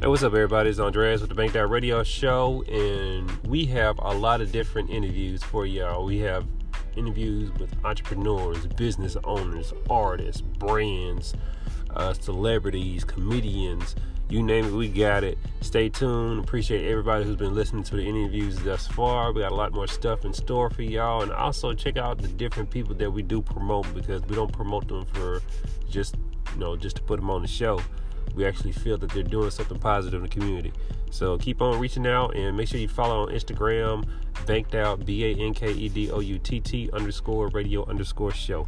Hey, what's up, everybody? It's Andreas with the Banked Out Radio Show, and we have a lot of different interviews for y'all. We have interviews with entrepreneurs, business owners, artists, brands, uh, celebrities, comedians, you name it, we got it. Stay tuned. Appreciate everybody who's been listening to the interviews thus far. We got a lot more stuff in store for y'all. And also check out the different people that we do promote because we don't promote them for just, you know, just to put them on the show. We actually feel that they're doing something positive in the community. So keep on reaching out and make sure you follow on Instagram, banked out, B A N K E D O U T T underscore radio underscore show.